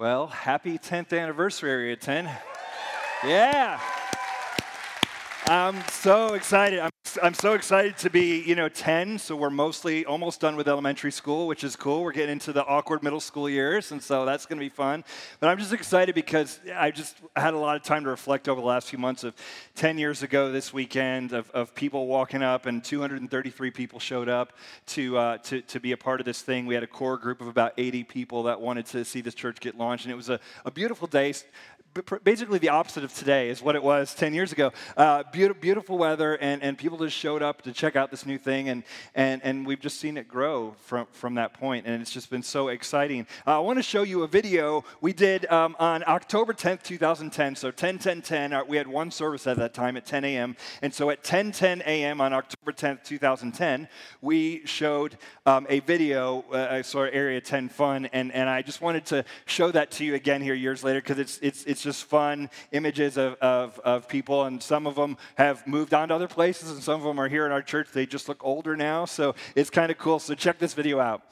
Well, happy 10th anniversary, Area 10. Yeah. I'm so excited. I'm, I'm so excited to be, you know, 10. So we're mostly almost done with elementary school, which is cool. We're getting into the awkward middle school years, and so that's going to be fun. But I'm just excited because I just had a lot of time to reflect over the last few months of 10 years ago this weekend of, of people walking up, and 233 people showed up to, uh, to, to be a part of this thing. We had a core group of about 80 people that wanted to see this church get launched, and it was a, a beautiful day basically the opposite of today is what it was 10 years ago. Uh, beautiful, beautiful weather, and, and people just showed up to check out this new thing, and, and, and we've just seen it grow from, from that point, and it's just been so exciting. Uh, I want to show you a video we did um, on October 10th, 2010. So 10, 10, 10. Uh, we had one service at that time at 10 a.m. And so at 10, 10 a.m. on October 10th, 2010, we showed um, a video, uh, sort of Area 10 fun, and, and I just wanted to show that to you again here years later because it's, it's, it's it's just fun images of, of, of people, and some of them have moved on to other places, and some of them are here in our church. They just look older now, so it's kind of cool. So check this video out.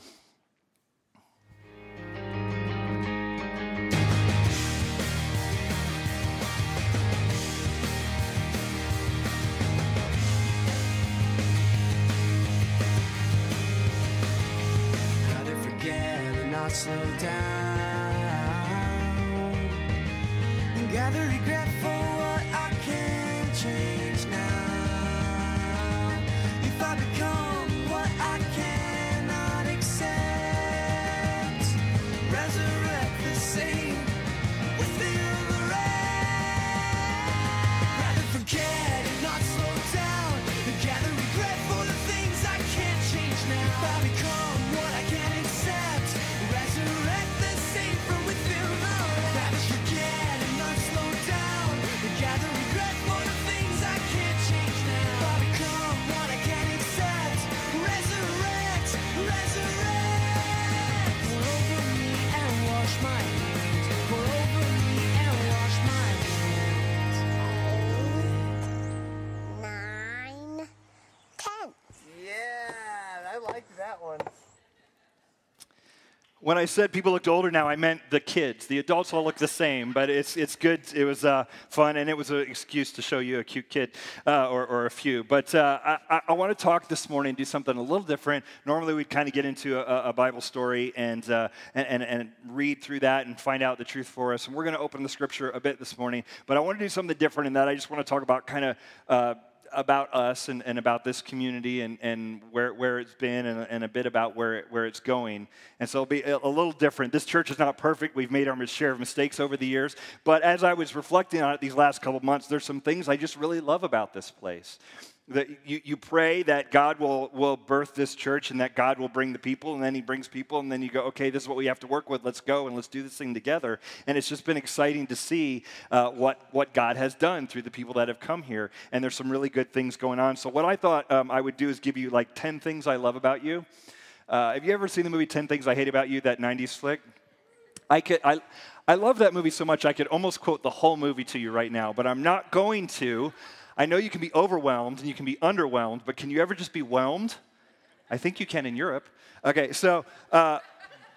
slow down. Gather regret when I said people looked older now, I meant the kids. The adults all look the same, but it's, it's good. It was uh, fun, and it was an excuse to show you a cute kid uh, or, or, a few. But uh, I, I want to talk this morning, do something a little different. Normally, we'd kind of get into a, a Bible story and, uh, and, and, and, read through that and find out the truth for us. And we're going to open the scripture a bit this morning. But I want to do something different in that I just want to talk about kind of uh, about us and, and about this community and, and where, where it's been and, and a bit about where, it, where it's going. And so it'll be a, a little different. This church is not perfect. We've made our share of mistakes over the years. But as I was reflecting on it these last couple months, there's some things I just really love about this place that you, you pray that God will, will birth this church and that God will bring the people, and then He brings people, and then you go, okay, this is what we have to work with. Let's go and let's do this thing together. And it's just been exciting to see uh, what, what God has done through the people that have come here. And there's some really good things going on. So, what I thought um, I would do is give you like 10 things I love about you. Uh, have you ever seen the movie 10 Things I Hate About You, that 90s flick? I, could, I, I love that movie so much I could almost quote the whole movie to you right now, but I'm not going to. I know you can be overwhelmed and you can be underwhelmed, but can you ever just be whelmed? I think you can in Europe. Okay, so. Uh,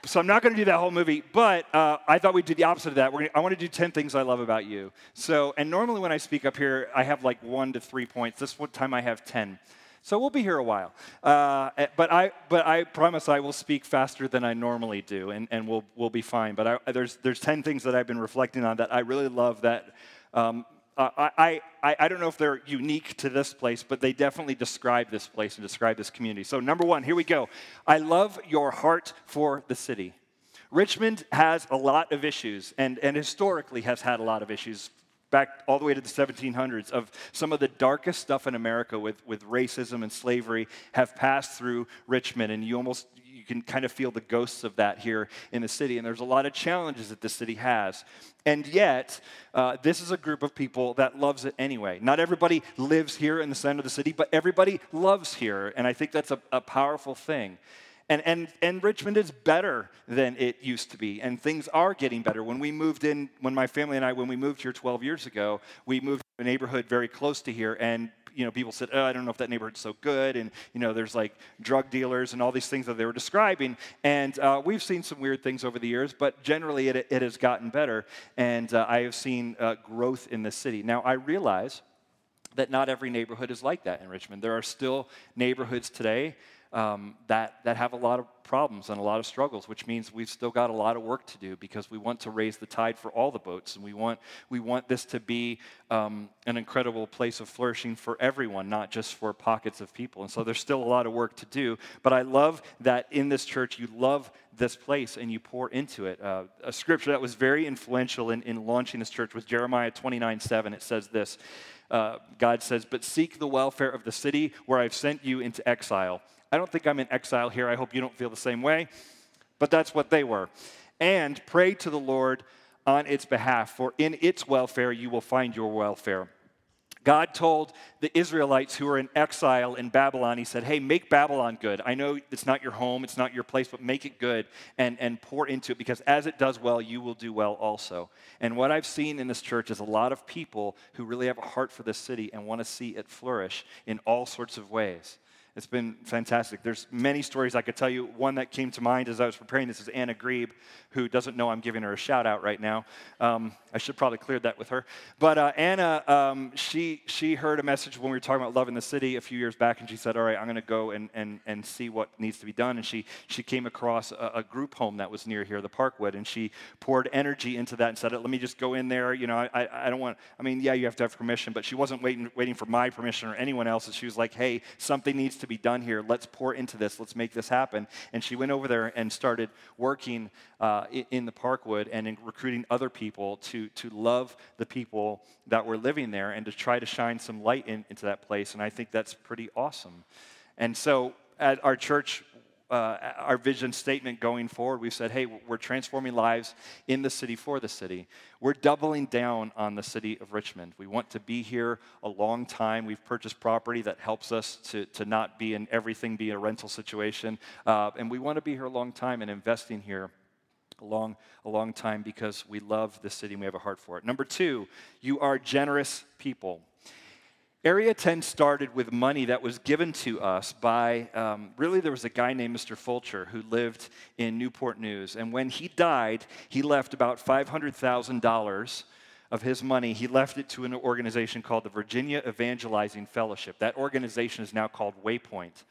so I'm not going to do that whole movie, but uh, I thought we'd do the opposite of that. Gonna, I want to do 10 things I love about you. So, and normally when I speak up here, I have like one to three points. This one time I have 10. So we'll be here a while. Uh, eh, but, I, but I promise I will speak faster than I normally do, and, and we'll, we'll be fine. But I, there's, there's 10 things that I've been reflecting on that I really love that um, Uh, I, I, I don't know if they're unique to this place, but they definitely describe this place and describe this community. So, number one, here we go. I love your heart for the city. Richmond has a lot of issues and, and historically has had a lot of issues back all the way to the 1700s of some of the darkest stuff in America with, with racism and slavery have passed through Richmond. And you almost you can kind of feel the ghosts of that here in the city. And there's a lot of challenges that the city has. And yet, uh, this is a group of people that loves it anyway. Not everybody lives here in the center of the city, but everybody loves here. And I think that's a, a powerful thing. And, and, and Richmond is better than it used to be, and things are getting better. When we moved in, when my family and I, when we moved here 12 years ago, we moved to a neighborhood very close to here, and you know, people said, oh, I don't know if that neighborhood's so good. And, you know, there's like drug dealers and all these things that they were describing. And uh, we've seen some weird things over the years, but generally it, it has gotten better. And uh, I have seen uh, growth in the city. Now, I realize that not every neighborhood is like that in Richmond. There are still neighborhoods today um, that, that have a lot of problems and a lot of struggles, which means we've still got a lot of work to do because we want to raise the tide for all the boats. And we want, we want this to be um, an incredible place of flourishing for everyone, not just for pockets of people. And so there's still a lot of work to do. But I love that in this church, you love this place and you pour into it. Uh, a scripture that was very influential in, in launching this church was Jeremiah 29 7. It says this. Uh, God says, But seek the welfare of the city where I've sent you into exile. I don't think I'm in exile here. I hope you don't feel the same way. But that's what they were. And pray to the Lord on its behalf, for in its welfare you will find your welfare. God told the Israelites who were in exile in Babylon, He said, Hey, make Babylon good. I know it's not your home, it's not your place, but make it good and, and pour into it because as it does well, you will do well also. And what I've seen in this church is a lot of people who really have a heart for this city and want to see it flourish in all sorts of ways. It's been fantastic. There's many stories I could tell you. One that came to mind as I was preparing this is Anna Grebe, who doesn't know I'm giving her a shout out right now. Um, I should probably cleared that with her. But uh, Anna, um, she, she heard a message when we were talking about love in the city a few years back, and she said, All right, I'm going to go and, and, and see what needs to be done. And she, she came across a, a, group home that was near here, the Parkwood, and she poured energy into that and said, Let me just go in there. You know, I, I don't want, I mean, yeah, you have to have permission, but she wasn't waiting, waiting for my permission or anyone else's. She was like, Hey, something needs to be done here. Let's pour into this. Let's make this happen. And she went over there and started working uh, in the Parkwood and in recruiting other people to, to love the people that were living there and to try to shine some light in, into that place. And I think that's pretty awesome. And so at our church, uh, our vision statement going forward, we've said, hey, we're transforming lives in the city for the city. We're doubling down on the city of Richmond. We want to be here a long time. We've purchased property that helps us to, to not be in everything be a rental situation. Uh, and we want to be here a long time and investing here a long, a long time because we love the city and we have a heart for it. Number two, you are generous people. Area 10 started with money that was given to us by, um, really, there was a guy named Mr. Fulcher who lived in Newport News. And when he died, he left about $500,000 of his money. He left it to an organization called the Virginia Evangelizing Fellowship. That organization is now called Waypoint.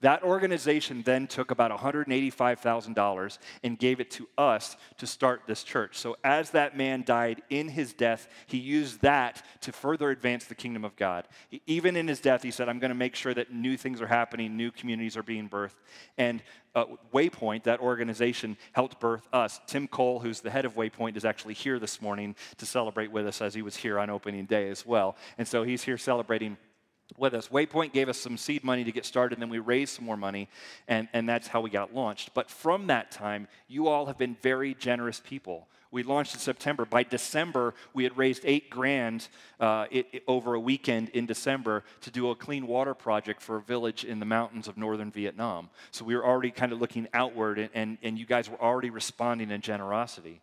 That organization then took about $185,000 and gave it to us to start this church. So, as that man died in his death, he used that to further advance the kingdom of God. Even in his death, he said, I'm going to make sure that new things are happening, new communities are being birthed. And uh, Waypoint, that organization, helped birth us. Tim Cole, who's the head of Waypoint, is actually here this morning to celebrate with us as he was here on opening day as well. And so he's here celebrating with us. Waypoint gave us some seed money to get started, and then we raised some more money, and, and that's how we got launched. But from that time, you all have been very generous people. We launched in September. By December, we had raised eight grand uh, it, it, over a weekend in December to do a clean water project for a village in the mountains of northern Vietnam. So we were already kind of looking outward, and, and, and you guys were already responding in generosity.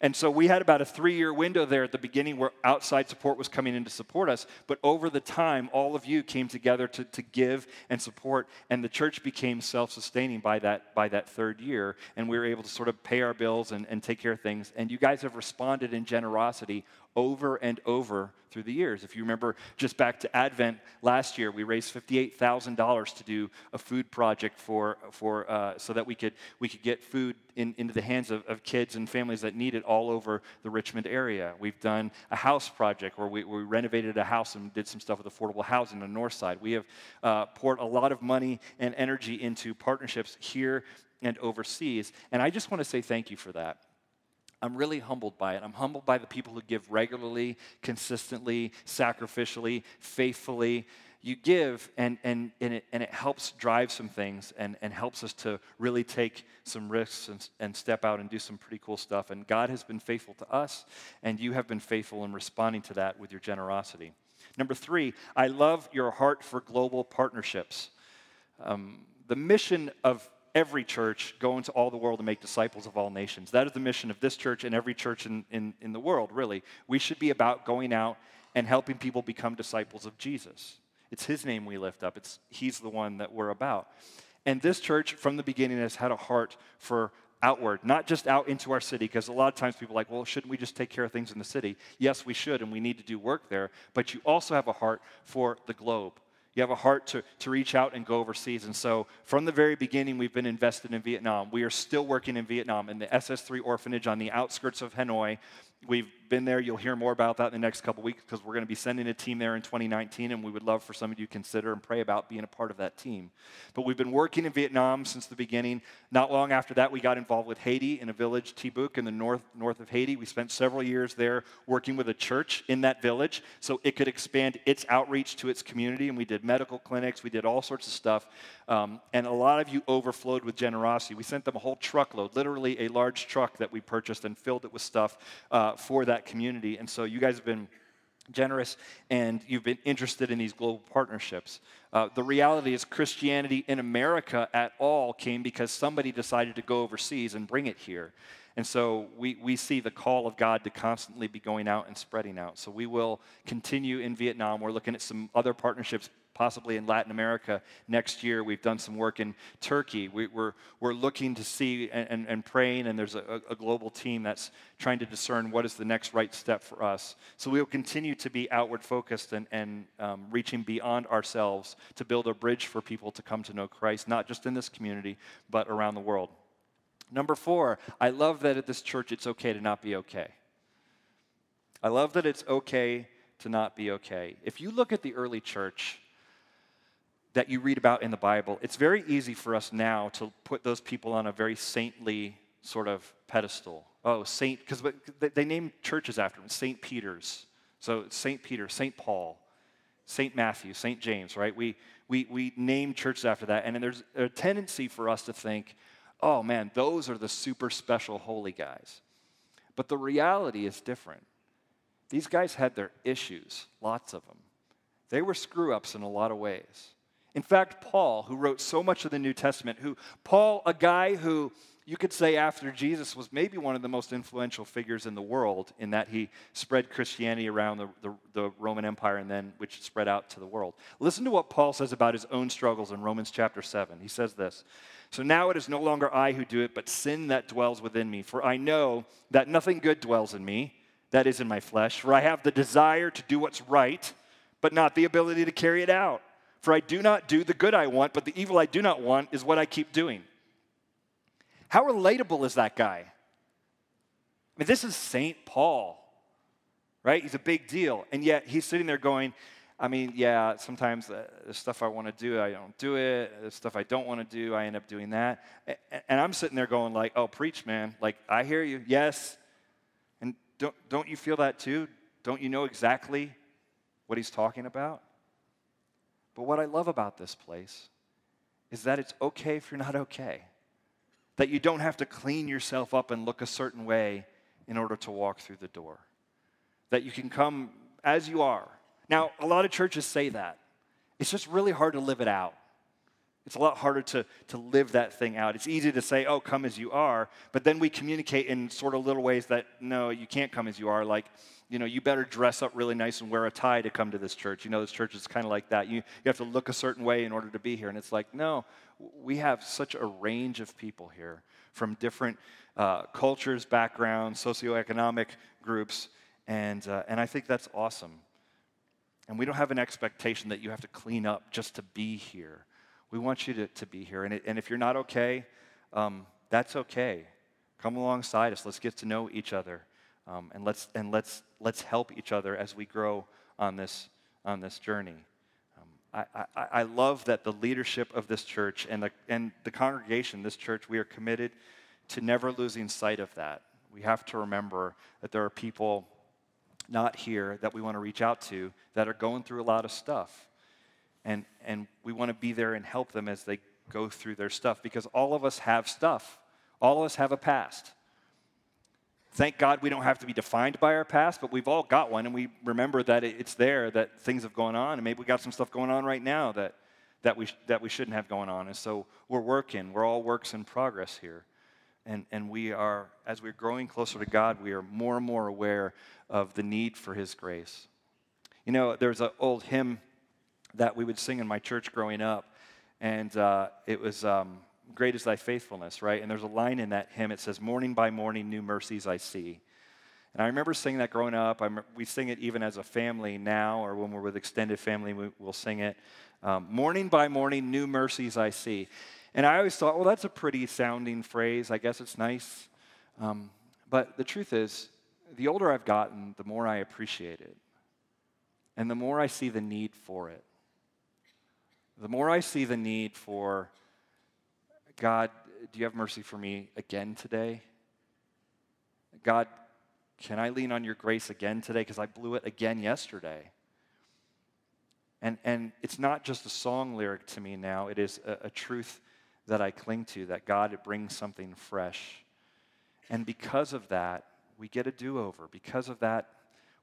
And so we had about a three year window there at the beginning where outside support was coming in to support us. But over the time, all of you came together to, to give and support, and the church became self sustaining by that, by that third year. And we were able to sort of pay our bills and, and take care of things. And you guys have responded in generosity over and over through the years. If you remember just back to Advent last year, we raised $58,000 to do a food project for, for, uh, so that we could, we could get food in, into the hands of, of kids and families that need it all over the Richmond area. We've done a house project where we, we renovated a house and did some stuff with affordable housing on the north side. We have uh, poured a lot of money and energy into partnerships here and overseas. And I just want to say thank you for that. I'm really humbled by it. I'm humbled by the people who give regularly, consistently, sacrificially, faithfully. You give, and, and, and, it, and it helps drive some things and, and helps us to really take some risks and, and step out and do some pretty cool stuff. And God has been faithful to us, and you have been faithful in responding to that with your generosity. Number three, I love your heart for global partnerships. Um, the mission of every church go into all the world and make disciples of all nations. That is the mission of this church and every church in, in, in the world, really. We should be about going out and helping people become disciples of Jesus. It's his name we lift up. It's he's the one that we're about. And this church from the beginning has had a heart for outward, not just out into our city, because a lot of times people are like, well, shouldn't we just take care of things in the city? Yes, we should, and we need to do work there, but you also have a heart for the globe. You have a heart to, to reach out and go overseas. And so, from the very beginning, we've been invested in Vietnam. We are still working in Vietnam in the SS3 orphanage on the outskirts of Hanoi. We've been there. You'll hear more about that in the next couple weeks because we're going to be sending a team there in 2019, and we would love for some of you to consider and pray about being a part of that team. But we've been working in Vietnam since the beginning. Not long after that, we got involved with Haiti in a village, Tibuc, in the north, north of Haiti. We spent several years there working with a church in that village so it could expand its outreach to its community. And we did medical clinics, we did all sorts of stuff. Um, and a lot of you overflowed with generosity. We sent them a whole truckload, literally a large truck that we purchased and filled it with stuff uh, for that community. And so you guys have been generous and you've been interested in these global partnerships. Uh, the reality is, Christianity in America at all came because somebody decided to go overseas and bring it here. And so we, we see the call of God to constantly be going out and spreading out. So we will continue in Vietnam. We're looking at some other partnerships possibly in Latin America next year. We've done some work in Turkey. We, are we're, we're looking to see and, and, and praying, and there's a, a, global team that's trying to discern what is the next right step for us. So we will continue to be outward focused and, and um, reaching beyond ourselves to build a bridge for people to come to know Christ, not just in this community, but around the world. Number four, I love that at this church it's okay to not be okay. I love that it's okay to not be okay. If you look at the early church, that you read about in the Bible, it's very easy for us now to put those people on a very saintly sort of pedestal. Oh, Saint, because they name churches after them, Saint Peter's. So Saint Peter, Saint Paul, Saint Matthew, Saint James, right? We, we, we name churches after that. And there's a tendency for us to think, oh man, those are the super special holy guys. But the reality is different. These guys had their issues, lots of them. They were screw ups in a lot of ways. In fact, Paul, who wrote so much of the New Testament, who Paul, a guy who you could say after Jesus was maybe one of the most influential figures in the world in that he spread Christianity around the, the, the, Roman Empire and then which spread out to the world. Listen to what Paul says about his own struggles in Romans chapter 7. He says this So now it is no longer I who do it, but sin that dwells within me. For I know that nothing good dwells in me, that is in my flesh. For I have the desire to do what's right, but not the ability to carry it out. For I do not do the good I want, but the evil I do not want is what I keep doing. How relatable is that guy? I mean, this is St. Paul, right? He's a big deal. And yet he's sitting there going, I mean, yeah, sometimes uh, the, the stuff I want to do, I don't do it. The stuff I don't want to do, I end up doing that. And I'm sitting there going, like, oh, preach, man. Like, I hear you, yes. And don't, don't you feel that too? Don't you know exactly what he's talking about? But what I love about this place is that it's okay if you're not okay. That you don't have to clean yourself up and look a certain way in order to walk through the door. That you can come as you are. Now, a lot of churches say that. It's just really hard to live it out. It's a lot harder to, to live that thing out. It's easy to say, oh, come as you are, but then we communicate in sort of little ways that, no, you can't come as you are. Like, you know, you better dress up really nice and wear a tie to come to this church. You know, this church is kind of like that. You, you have to look a certain way in order to be here. And it's like, no, we have such a range of people here from different uh, cultures, backgrounds, socioeconomic groups. And, uh, and I think that's awesome. And we don't have an expectation that you have to clean up just to be here. We want you to, to be here. And, it, and if you're not okay, um, that's okay. Come alongside us. Let's get to know each other. Um, and let's, and let's, let's help each other as we grow on this, on this journey. Um, I, I, I love that the leadership of this church and the, and the congregation, this church, we are committed to never losing sight of that. We have to remember that there are people not here that we want to reach out to that are going through a lot of stuff. And, and we want to be there and help them as they go through their stuff because all of us have stuff. All of us have a past. Thank God we don't have to be defined by our past, but we've all got one, and we remember that it's there, that things have gone on, and maybe we got some stuff going on right now that, that, we, that we shouldn't have going on. And so we're working. We're all works in progress here. And, and we are, as we're growing closer to God, we are more and more aware of the need for His grace. You know, there's an old hymn that we would sing in my church growing up, and uh, it was um, Great is Thy Faithfulness, right? And there's a line in that hymn, it says, Morning by morning, new mercies I see. And I remember singing that growing up. I, we sing it even as a family now, or when we're with extended family, we, will sing it. Um, morning by morning, new mercies I see. And I always thought, well, that's a pretty sounding phrase. I guess it's nice. Um, but the truth is, the older I've gotten, the more I appreciate it. And the more I see the need for it. The more I see the need for, God, do you have mercy for me again today? God, can I lean on your grace again today? Because I blew it again yesterday. And, and it's not just a song lyric to me now, it is a, a truth that I cling to that God, it brings something fresh. And because of that, we get a do over. Because of that,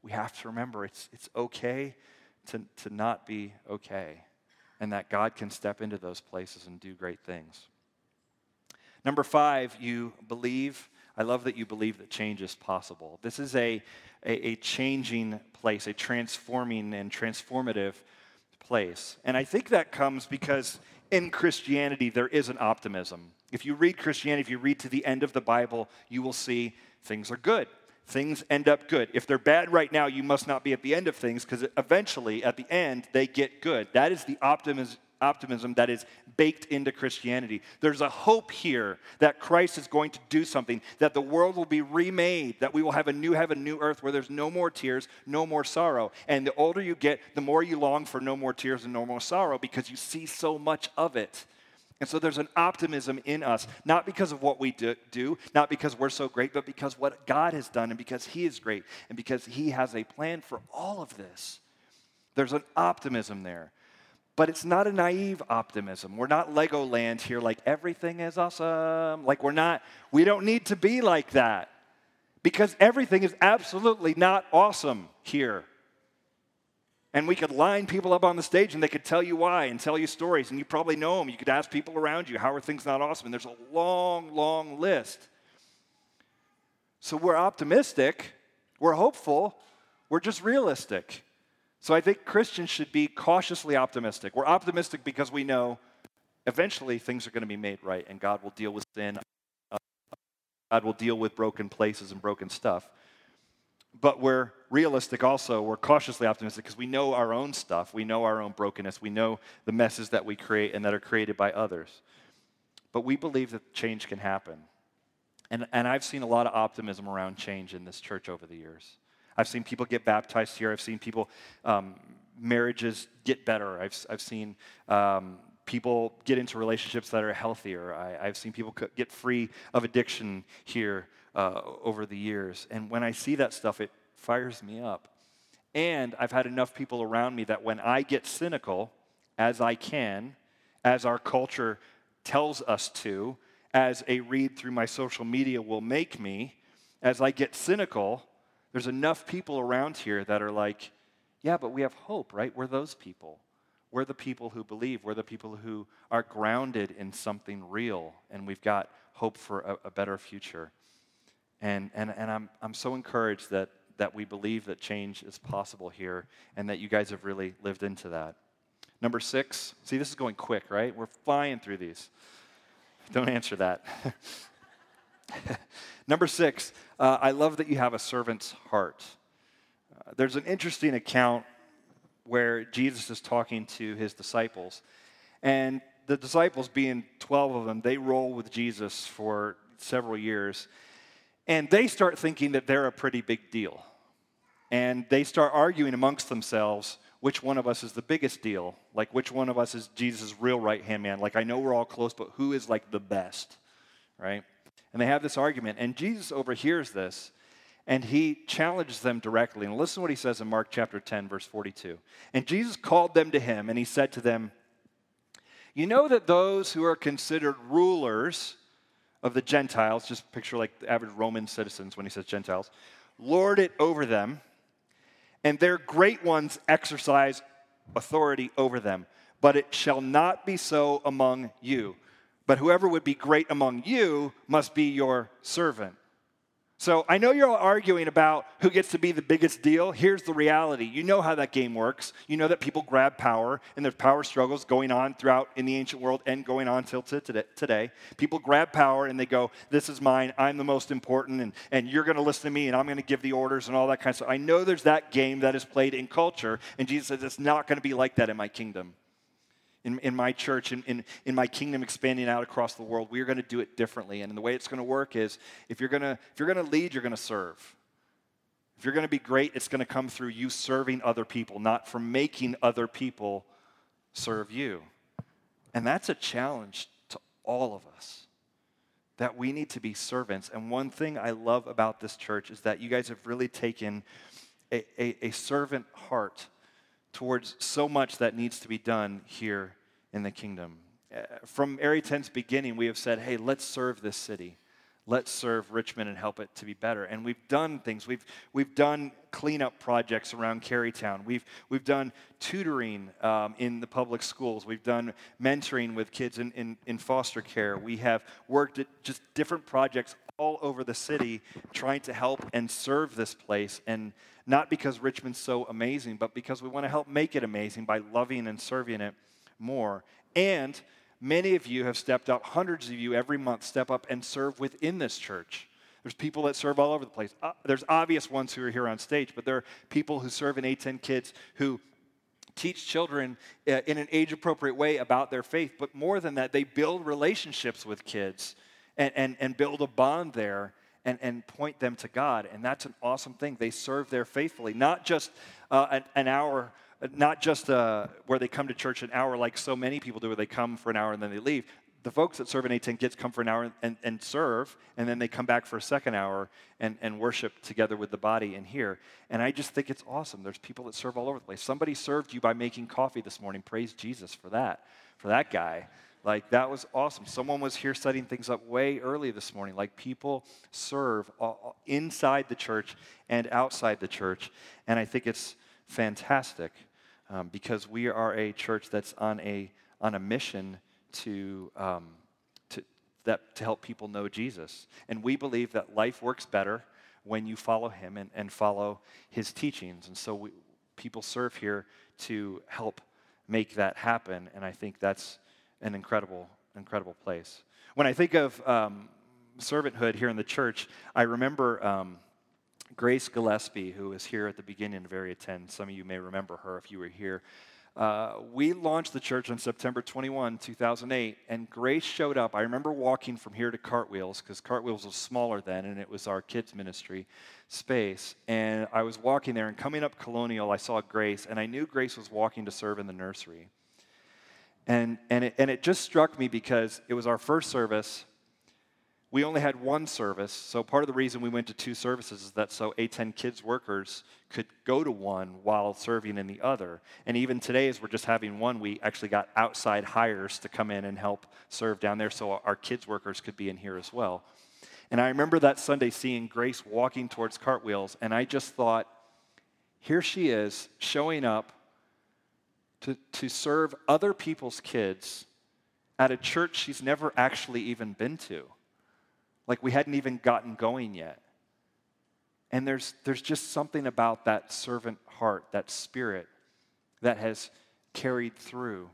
we have to remember it's, it's okay to, to not be okay, and that God can step into those places and do great things. Number five, you believe. I love that you believe that change is possible. This is a, a, a changing place, a transforming and transformative place. And I think that comes because in Christianity, there is an optimism. If you read Christianity, if you read to the end of the Bible, you will see things are good. Things end up good. If they're bad right now, you must not be at the end of things because eventually, at the end, they get good. That is the optimism, optimism that is baked into Christianity. There's a hope here that Christ is going to do something, that the world will be remade, that we will have a new heaven, new earth where there's no more tears, no more sorrow. And the older you get, the more you long for no more tears and no more sorrow because you see so much of it. And so there's an optimism in us, not because of what we do, not because we're so great, but because what God has done and because He is great and because He has a plan for all of this. There's an optimism there. But it's not a naive optimism. We're not Legoland here, like everything is awesome. Like we're not, we don't need to be like that because everything is absolutely not awesome here. And we could line people up on the stage and they could tell you why and tell you stories, and you probably know them. You could ask people around you, how are things not awesome? And there's a long, long list. So we're optimistic, we're hopeful, we're just realistic. So I think Christians should be cautiously optimistic. We're optimistic because we know eventually things are going to be made right and God will deal with sin. God will deal with broken places and broken stuff but we're realistic also. We're cautiously optimistic because we know our own stuff. We know our own brokenness. We know the messes that we create and that are created by others. But we believe that change can happen. And, and I've seen a lot of optimism around change in this church over the years. I've seen people get baptized here. I've seen people, um, marriages get better. I've, I've seen um, people get into relationships that are healthier. I, have seen people get free of addiction here uh, over the years. And when I see that stuff, it fires me up. And I've had enough people around me that when I get cynical, as I can, as our culture tells us to, as a read through my social media will make me, as I get cynical, there's enough people around here that are like, yeah, but we have hope, right? We're those people. We're the people who believe. We're the people who are grounded in something real, and we've got hope for a, a better future. And, and, and I'm, I'm so encouraged that, that we believe that change is possible here and that you guys have really lived into that. Number six, see, this is going quick, right? We're flying through these. Don't answer that. Number six, uh, I love that you have a servant's heart. Uh, there's an interesting account where Jesus is talking to his disciples. And the disciples, being 12 of them, they roll with Jesus for several years. And they start thinking that they're a pretty big deal. And they start arguing amongst themselves which one of us is the biggest deal. Like, which one of us is Jesus' real right hand man. Like, I know we're all close, but who is like the best, right? And they have this argument. And Jesus overhears this and he challenges them directly. And listen to what he says in Mark chapter 10, verse 42. And Jesus called them to him and he said to them, You know that those who are considered rulers, of the Gentiles, just picture like the average Roman citizens when he says Gentiles, lord it over them, and their great ones exercise authority over them. But it shall not be so among you. But whoever would be great among you must be your servant. So I know you're all arguing about who gets to be the biggest deal. Here's the reality. You know how that game works. You know that people grab power, and there's power struggles going on throughout in the ancient world and going on till today. People grab power and they go, This is mine. I'm the most important, and, and you're going to listen to me, and I'm going to give the orders and all that kind of stuff. I know there's that game that is played in culture, and Jesus says it's not going to be like that in my kingdom in, in my church, in, in, in my kingdom expanding out across the world, we are going to do it differently. And the way it's going to work is if you're going to, if you're going to lead, you're going to serve. If you're going to be great, it's going to come through you serving other people, not from making other people serve you. And that's a challenge to all of us that we need to be servants. And one thing I love about this church is that you guys have really taken a, a, a servant heart towards so much that needs to be done here in the kingdom. Uh, from Area 10's beginning, we have said, hey, let's serve this city. Let's serve Richmond and help it to be better. And we've done things. We've, we've done cleanup projects around Carytown. We've, we've done tutoring um, in the public schools. We've done mentoring with kids in, in, in foster care. We have worked at just different projects all over the city trying to help and serve this place. And not because Richmond's so amazing, but because we want to help make it amazing by loving and serving it more. And many of you have stepped up, hundreds of you every month step up and serve within this church. There's people that serve all over the place. Uh, there's obvious ones who are here on stage, but there are people who serve in A10 Kids who teach children uh, in an age appropriate way about their faith. But more than that, they build relationships with kids and, and, and build a bond there and, and point them to God. And that's an awesome thing. They serve there faithfully, not just uh, an, an, hour, not just uh, where they come to church an hour like so many people do, where they come for an hour and then they leave. The folks that serve in A10 Kids come for an hour and, and serve, and then they come back for a second hour and, and worship together with the body in here. And I just think it's awesome. There's people that serve all over the place. Somebody served you by making coffee this morning. Praise Jesus for that, for that guy. Like, that was awesome. Someone was here setting things up way early this morning. Like, people serve inside the church and outside the church. And I think it's fantastic um, because we are a church that's on a, on a mission to, um, to, that, to help people know Jesus. And we believe that life works better when you follow him and, and follow his teachings. And so we, people serve here to help make that happen. And I think that's an incredible, incredible place. When I think of um, servanthood here in the church, I remember um, Grace Gillespie, who was here at the beginning of Area 10. Some of you may remember her if you were here. Uh, we launched the church on September 21, 2008, and Grace showed up. I remember walking from here to Cartwheels because Cartwheels was smaller then, and it was our kids' ministry space. And I was walking there, and coming up Colonial, I saw Grace, and I knew Grace was walking to serve in the nursery. And, and, it, and it just struck me because it was our first service. We only had one service, so part of the reason we went to two services is that so A10 kids workers could go to one while serving in the other. And even today, as we're just having one, we actually got outside hires to come in and help serve down there so our kids workers could be in here as well. And I remember that Sunday seeing Grace walking towards cartwheels, and I just thought, here she is showing up to, to serve other people's kids at a church she's never actually even been to. Like we hadn't even gotten going yet. And there's, there's just something about that servant heart, that spirit, that has carried through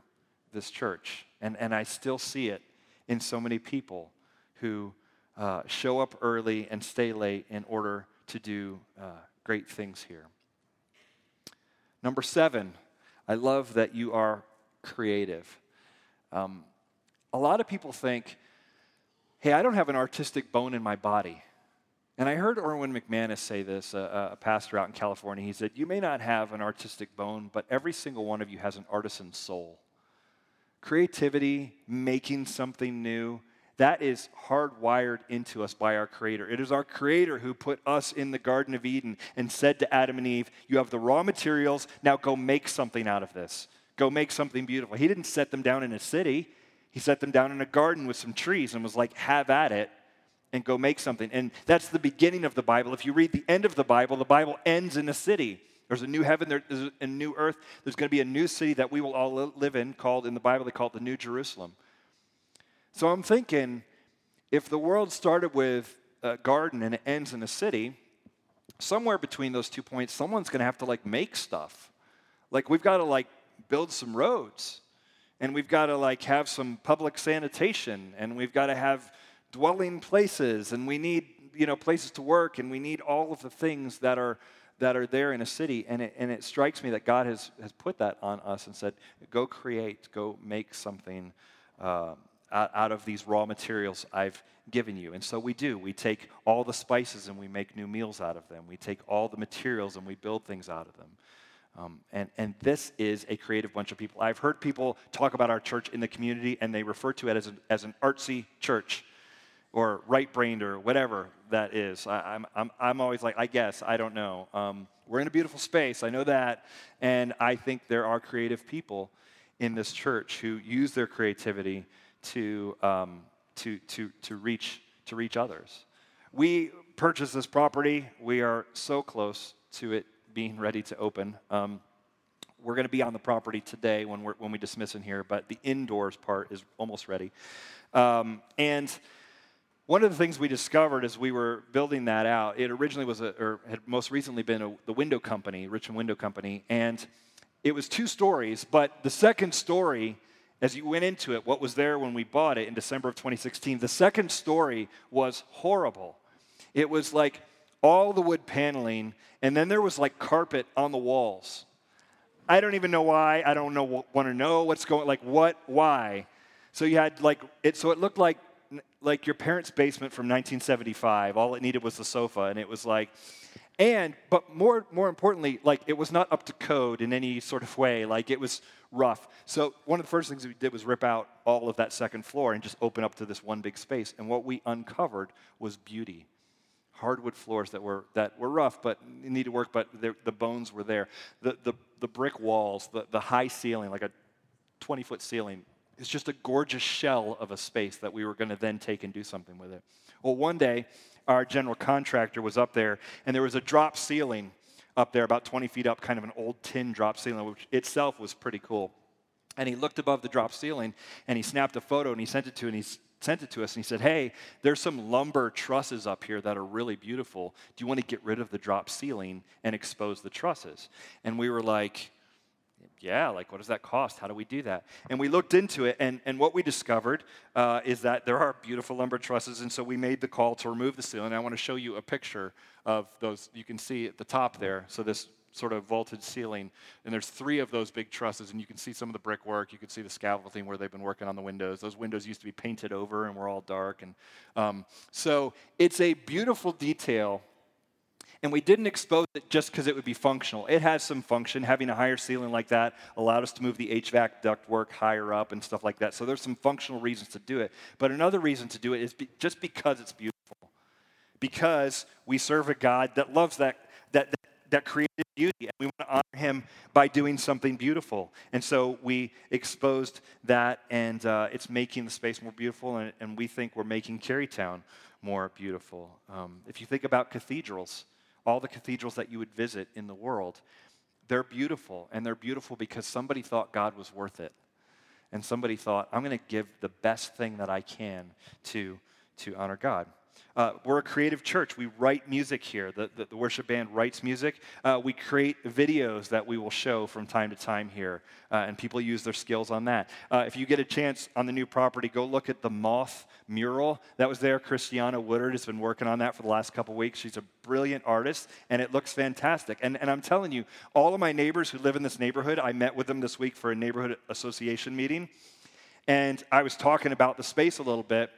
this church. And, and I still see it in so many people who uh, show up early and stay late in order to do uh, great things here. Number seven, I love that you are creative. Um, a lot of people think, hey, I don't have an artistic bone in my body. And I heard Erwin McManus say this, a, a, pastor out in California. He said, You may not have an artistic bone, but every single one of you has an artisan soul. Creativity, making something new, that is hardwired into us by our Creator. It is our Creator who put us in the Garden of Eden and said to Adam and Eve, You have the raw materials, now go make something out of this. Go make something beautiful. He didn't set them down in a city, He set them down in a garden with some trees and was like, Have at it and go make something. And that's the beginning of the Bible. If you read the end of the Bible, the Bible ends in a city. There's a new heaven, there's a new earth. There's going to be a new city that we will all live in, called in the Bible, they call it the New Jerusalem. So I'm thinking if the world started with a garden and it ends in a city, somewhere between those two points, someone's going to have to like make stuff. Like we've got to like build some roads and we've got to like have some public sanitation and we've got to have dwelling places and we need you know places to work and we need all of the things that are that are there in a city. And it, and it strikes me that god has, has put that on us and said go create go make something uh, out, out of these raw materials i've given you. And so we do. We take all the spices and we make new meals out of them. We take all the materials and we build things out of them um, and, and this is a creative bunch of people. I've heard people talk about our church in the community, and they refer to it as, a, as an artsy church or right brained or whatever that is. I, am I'm, I'm always like, I guess, I don't know. Um, we're in a beautiful space, I know that. And I think there are creative people in this church who use their creativity to, um, to, to, to, reach, to reach others. We purchased this property, we are so close to it being ready to open. Um, we're going to be on the property today when, we when we dismiss in here, but the indoors part is almost ready. Um, and one of the things we discovered as we were building that out, it originally was, a, or had most recently been a, the window company, Richmond Window Company, and it was two stories, but the second story, as you went into it, what was there when we bought it in December of 2016, the second story was horrible. It was like all the wood paneling, and then there was like carpet on the walls. I don't even know why. I don't know want to know what's going like what why. So you had like it so it looked like like your parents' basement from 1975. All it needed was the sofa and it was like and but more more importantly like it was not up to code in any sort of way. Like it was rough. So one of the first things we did was rip out all of that second floor and just open up to this one big space and what we uncovered was beauty hardwood floors that were, that were rough but needed work, but the bones were there. The, the, the brick walls, the, the high ceiling, like a 20 foot ceiling, is just a gorgeous shell of a space that we were going to then take and do something with it. Well, one day, our general contractor was up there, and there was a drop ceiling up there, about 20 feet up, kind of an old tin drop ceiling, which itself was pretty cool. And he looked above the drop ceiling and he snapped a photo and he sent it to, and he sent it to us and he said, Hey, there's some lumber trusses up here that are really beautiful. Do you want to get rid of the drop ceiling and expose the trusses? And we were like, yeah, like what does that cost? How do we do that? And we looked into it, and, and what we discovered uh, is that there are beautiful lumber trusses, and so we made the call to remove the ceiling. I want to show you a picture of those. You can see at the top there. So this sort of vaulted ceiling. And there's three of those big trusses, and you can see some of the brickwork. You can see the scaffolding where they've been working on the windows. Those windows used to be painted over and were all dark. And um, so it's a beautiful detail. And we didn't expose it just because it would be functional. It has some function. Having a higher ceiling like that allowed us to move the HVAC ductwork higher up and stuff like that. So there's some functional reasons to do it. But another reason to do it is be, just because it's beautiful. Because we serve a God that loves that, that, that created beauty, and we want to honor him by doing something beautiful. And so we exposed that, and uh, it's making the space more beautiful, and, and, we think we're making Carytown more beautiful. Um, if you think about cathedrals, all the cathedrals that you would visit in the world, they're beautiful, and they're beautiful because somebody thought God was worth it. And somebody thought, I'm going to give the best thing that I can to, to honor God. Uh, we're a creative church. We write music here. The, the, the worship band writes music. Uh, we create videos that we will show from time to time here, uh, and people use their skills on that. Uh, if you get a chance on the new property, go look at the Moth mural that was there. Christiana Woodard has been working on that for the last couple weeks. She's a brilliant artist, and it looks fantastic. And, and I'm telling you, all of my neighbors who live in this neighborhood, I met with them this week for a neighborhood association meeting, and I was talking about the space a little bit,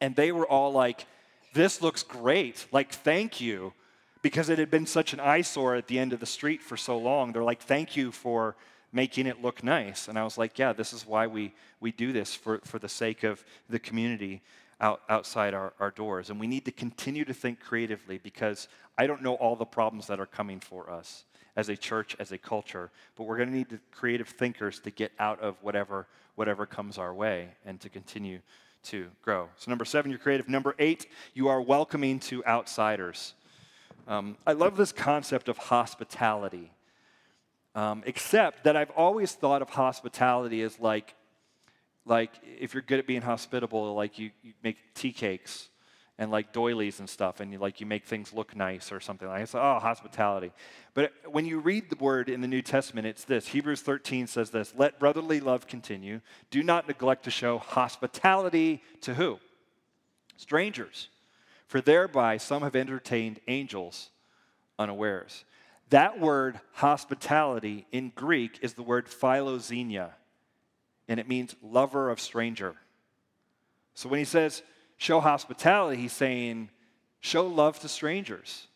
and they were all like, this looks great. Like, thank you. Because it had been such an eyesore at the end of the street for so long. They're like, thank you for making it look nice. And I was like, yeah, this is why we, we do this for, for the sake of the community out, outside our, our doors. And we need to continue to think creatively because I don't know all the problems that are coming for us as a church, as a culture, but we're going to need creative thinkers to get out of whatever, whatever comes our way and to continue to grow. So, number seven, you're creative. Number eight, you are welcoming to outsiders. Um, I love this concept of hospitality, um, except that I've always thought of hospitality as like, like if you're good at being hospitable, like you, you make tea cakes and like doilies and stuff, and you like you make things look nice or something like that. Oh, hospitality. But when you read the word in the New Testament, it's this. Hebrews 13 says this: "Let brotherly love continue. Do not neglect to show hospitality to who? Strangers, for thereby some have entertained angels unawares." That word hospitality in Greek is the word philoxenia, and it means lover of stranger. So when he says show hospitality, he's saying show love to strangers.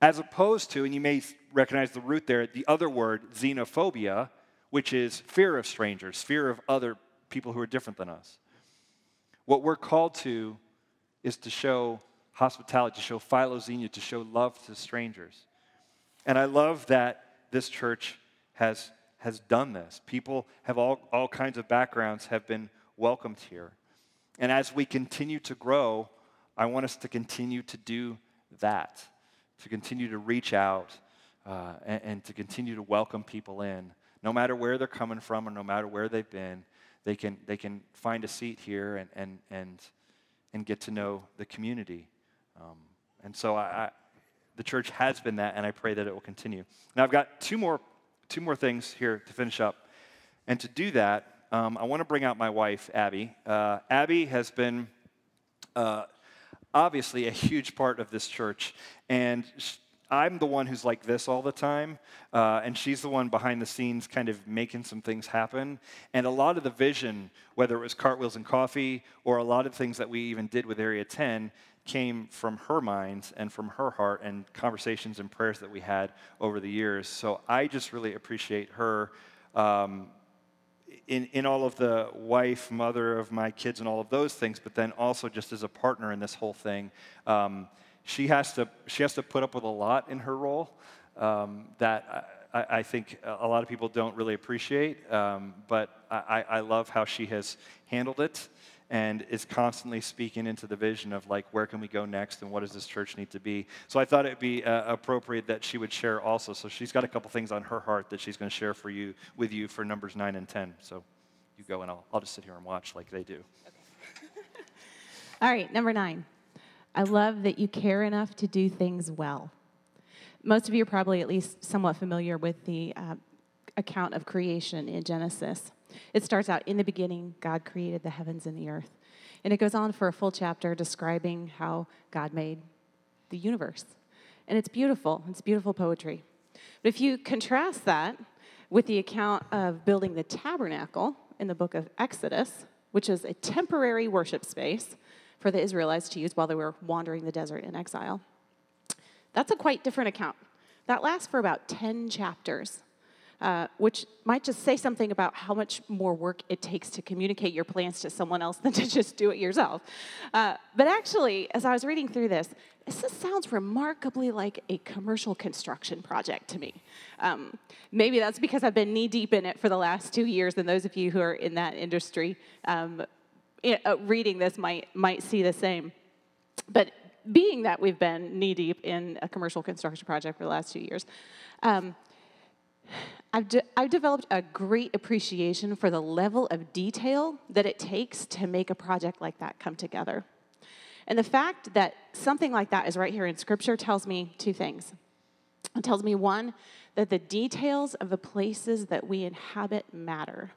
As opposed to, and you may recognize the root there, the other word, xenophobia, which is fear of strangers, fear of other people who are different than us. What we're called to is to show hospitality, to show philoxenia, to show love to strangers. And I love that this church has, has done this. People have all, all kinds of backgrounds have been welcomed here. And as we continue to grow, I want us to continue to do that, to continue to reach out uh, and, and to continue to welcome people in. No matter where they're coming from or no matter where they've been, they can, they can find a seat here and, and, and, and get to know the community. Um, and so I, I, the church has been that, and I pray that it will continue. Now, I've got two more, two more things here to finish up. And to do that, um, I want to bring out my wife, Abby. Uh, Abby has been uh, obviously a huge part of this church, and I'm the one who's like this all the time, uh, and she's the one behind the scenes kind of making some things happen. And a lot of the vision, whether it was Cartwheels and Coffee or a lot of things that we even did with Area 10, came from her mind and from her heart and conversations and prayers that we had over the years. So I just really appreciate her um, in, in all of the wife, mother of my kids, and all of those things, but then also just as a partner in this whole thing. Um, she, has to, she has to put up with a lot in her role um, that I, I, think a lot of people don't really appreciate, um, but I, I love how she has handled it and is constantly speaking into the vision of like where can we go next and what does this church need to be? So i thought it'd be uh, appropriate that she would share also. So she's got a couple things on her heart that she's going to share for you with you for numbers 9 and 10 so you go and i'll, I'll just sit here and watch like they do. Okay. all right number 9 i love that you care enough to do things well. Most of you are probably at least somewhat familiar with the uh, account of creation in genesis it starts out in the beginning, God created the heavens and the earth. And it goes on for a full chapter describing how God made the universe. And it's beautiful, it's beautiful poetry. But if you contrast that with the account of building the tabernacle in the book of Exodus, which is a temporary worship space for the Israelites to use while they were wandering the desert in exile, that's a quite different account. That lasts for about 10 chapters. Uh, which might just say something about how much more work it takes to communicate your plans to someone else than to just do it yourself. Uh, but actually, as I was reading through this, this sounds remarkably like a commercial construction project to me. Um, maybe that's because I've been knee deep in it for the last two years, and those of you who are in that industry um, uh, reading this might, might see the same. But being that we've been knee deep in a commercial construction project for the last two years, um, I've, de- I've developed a great appreciation for the level of detail that it takes to make a project like that come together. And the fact that something like that is right here in Scripture tells me two things. It tells me, one, that the details of the places that we inhabit matter.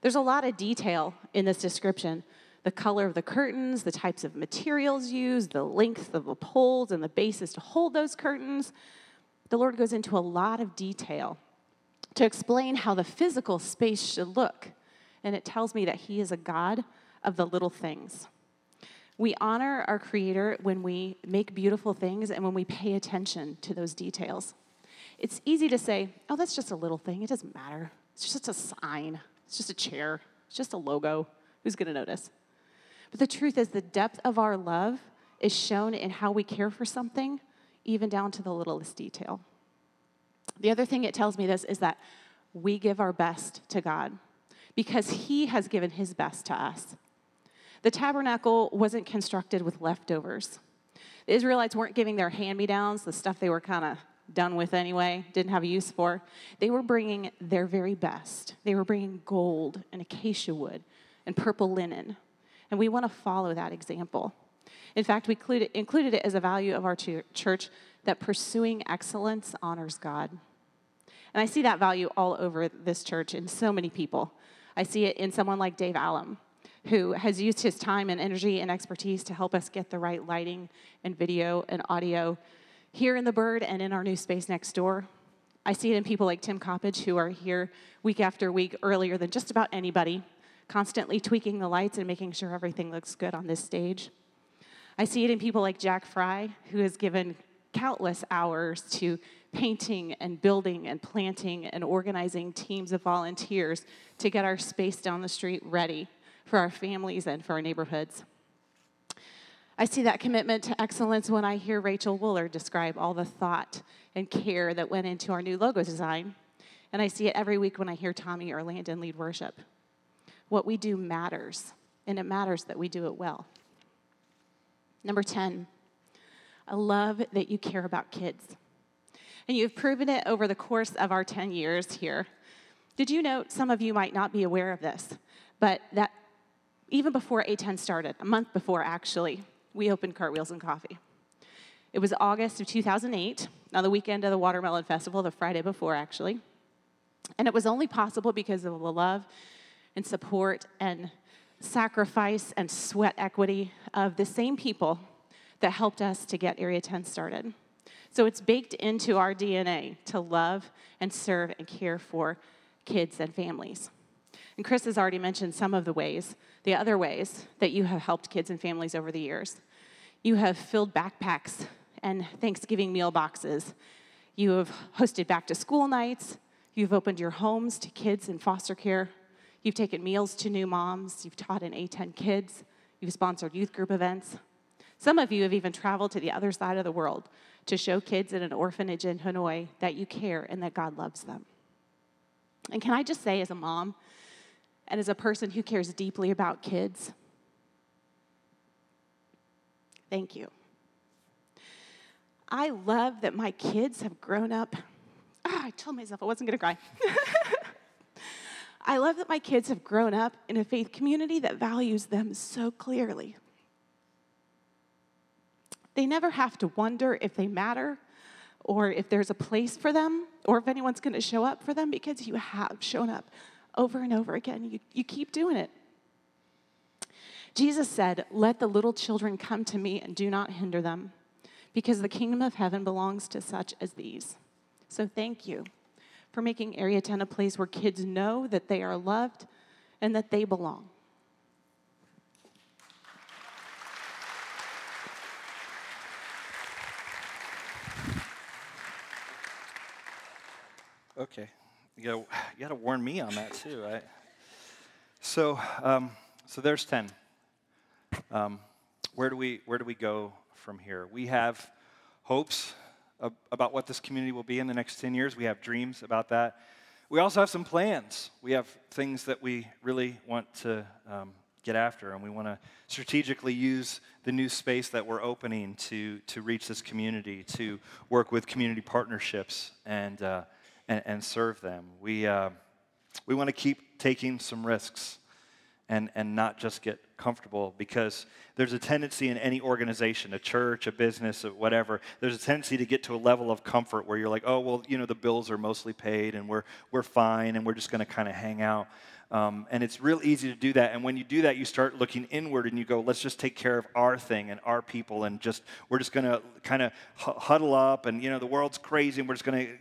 There's a lot of detail in this description the color of the curtains, the types of materials used, the length of the poles and the bases to hold those curtains. The Lord goes into a lot of detail to explain how the physical space should look. And it tells me that He is a God of the little things. We honor our Creator when we make beautiful things and when we pay attention to those details. It's easy to say, oh, that's just a little thing. It doesn't matter. It's just a sign, it's just a chair, it's just a logo. Who's going to notice? But the truth is, the depth of our love is shown in how we care for something, even down to the littlest detail. The other thing it tells me this is that we give our best to God because He has given His best to us. The tabernacle wasn't constructed with leftovers. The Israelites weren't giving their hand me downs, the stuff they were kind of done with anyway, didn't have a use for. They were bringing their very best. They were bringing gold and acacia wood and purple linen. And we want to follow that example. In fact, we included, it as a value of our church that pursuing excellence honors God. And I see that value all over this church in so many people. I see it in someone like Dave Allum, who has used his time and energy and expertise to help us get the right lighting and video and audio here in the Bird and in our new space next door. I see it in people like Tim Coppage, who are here week after week earlier than just about anybody, constantly tweaking the lights and making sure everything looks good on this stage. I see it in people like Jack Fry, who has given countless hours to painting and building and planting and organizing teams of volunteers to get our space down the street ready for our families and for our neighborhoods. I see that commitment to excellence when I hear Rachel Wooler describe all the thought and care that went into our new logo design. And I see it every week when I hear Tommy or Landon lead worship. What we do matters, and it matters that we do it well. Number 10, I love that you care about kids. And you've proven it over the course of our 10 years here. Did you know, some of you might not be aware of this, but that even before A10 started, a month before actually, we opened Cartwheels and Coffee. It was August of 2008, on the weekend of the Watermelon Festival, the Friday before actually. And it was only possible because of the love and support and sacrifice and sweat equity of the same people that helped us to get Area 10 started. So it's baked into our DNA to love and serve and care for kids and families. And Chris has already mentioned some of the ways, the other ways that you have helped kids and families over the years. You have filled backpacks and Thanksgiving meal boxes. You have hosted back to school nights. You've opened your homes to kids in foster care. You've taken meals to new moms. You've taught in A10 kids. You've sponsored youth group events. Some of you have even traveled to the other side of the world to show kids in an orphanage in Hanoi that you care and that God loves them. And can I just say, as a mom and as a person who cares deeply about kids, thank you. I love that my kids have grown up. Oh, I told myself I wasn't going to cry. I love that my kids have grown up in a faith community that values them so clearly. They never have to wonder if they matter or if there's a place for them or if anyone's going to show up for them because you have shown up over and over again. You, you keep doing it. Jesus said, Let the little children come to me and do not hinder them, because the kingdom of heaven belongs to such as these. So thank you for making Area 10 a place where kids know that they are loved and that they belong. Okay. You gotta, you gotta warn me on that too, right? So, um, so there's 10. Um, where, do we, where do we go from here? We have hopes about what this community will be in the next 10 years. We have dreams about that. We also have some plans. We have things that we really want to um, get after, and we want to strategically use the new space that we're opening to, to reach this community, to work with community partnerships, and uh, and, and serve them. We, uh, we want to keep taking some risks and, and not just get comfortable because there's a tendency in any organization, a church, a business, whatever, there's a tendency to get to a level of comfort where you're like, oh, well, you know, the bills are mostly paid and we're, we're fine and we're just going to kind of hang out. Um, and it's real easy to do that. And when you do that, you start looking inward and you go, let's just take care of our thing and our people. And just, we're just going to kind of huddle up. And, you know, the world's crazy and we're just going to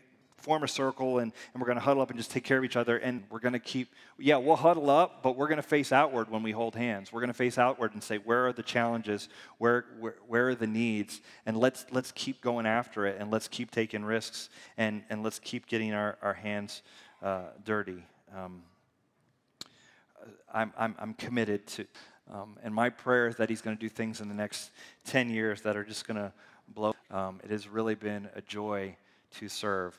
form a circle and, and we're going to huddle up and just take care of each other. And we're going to keep, yeah, we'll huddle up, but we're going to face outward when we hold hands. We're going to face outward and say, where are the challenges? Where, where, where are the needs? And let's, let's keep going after it and let's keep taking risks and, and let's keep getting our, our hands uh, dirty. Um, I'm, I'm, I'm committed to, um, and my prayer is that He's going to do things in the next 10 years that are just going to blow. Um, it has really been a joy to serve.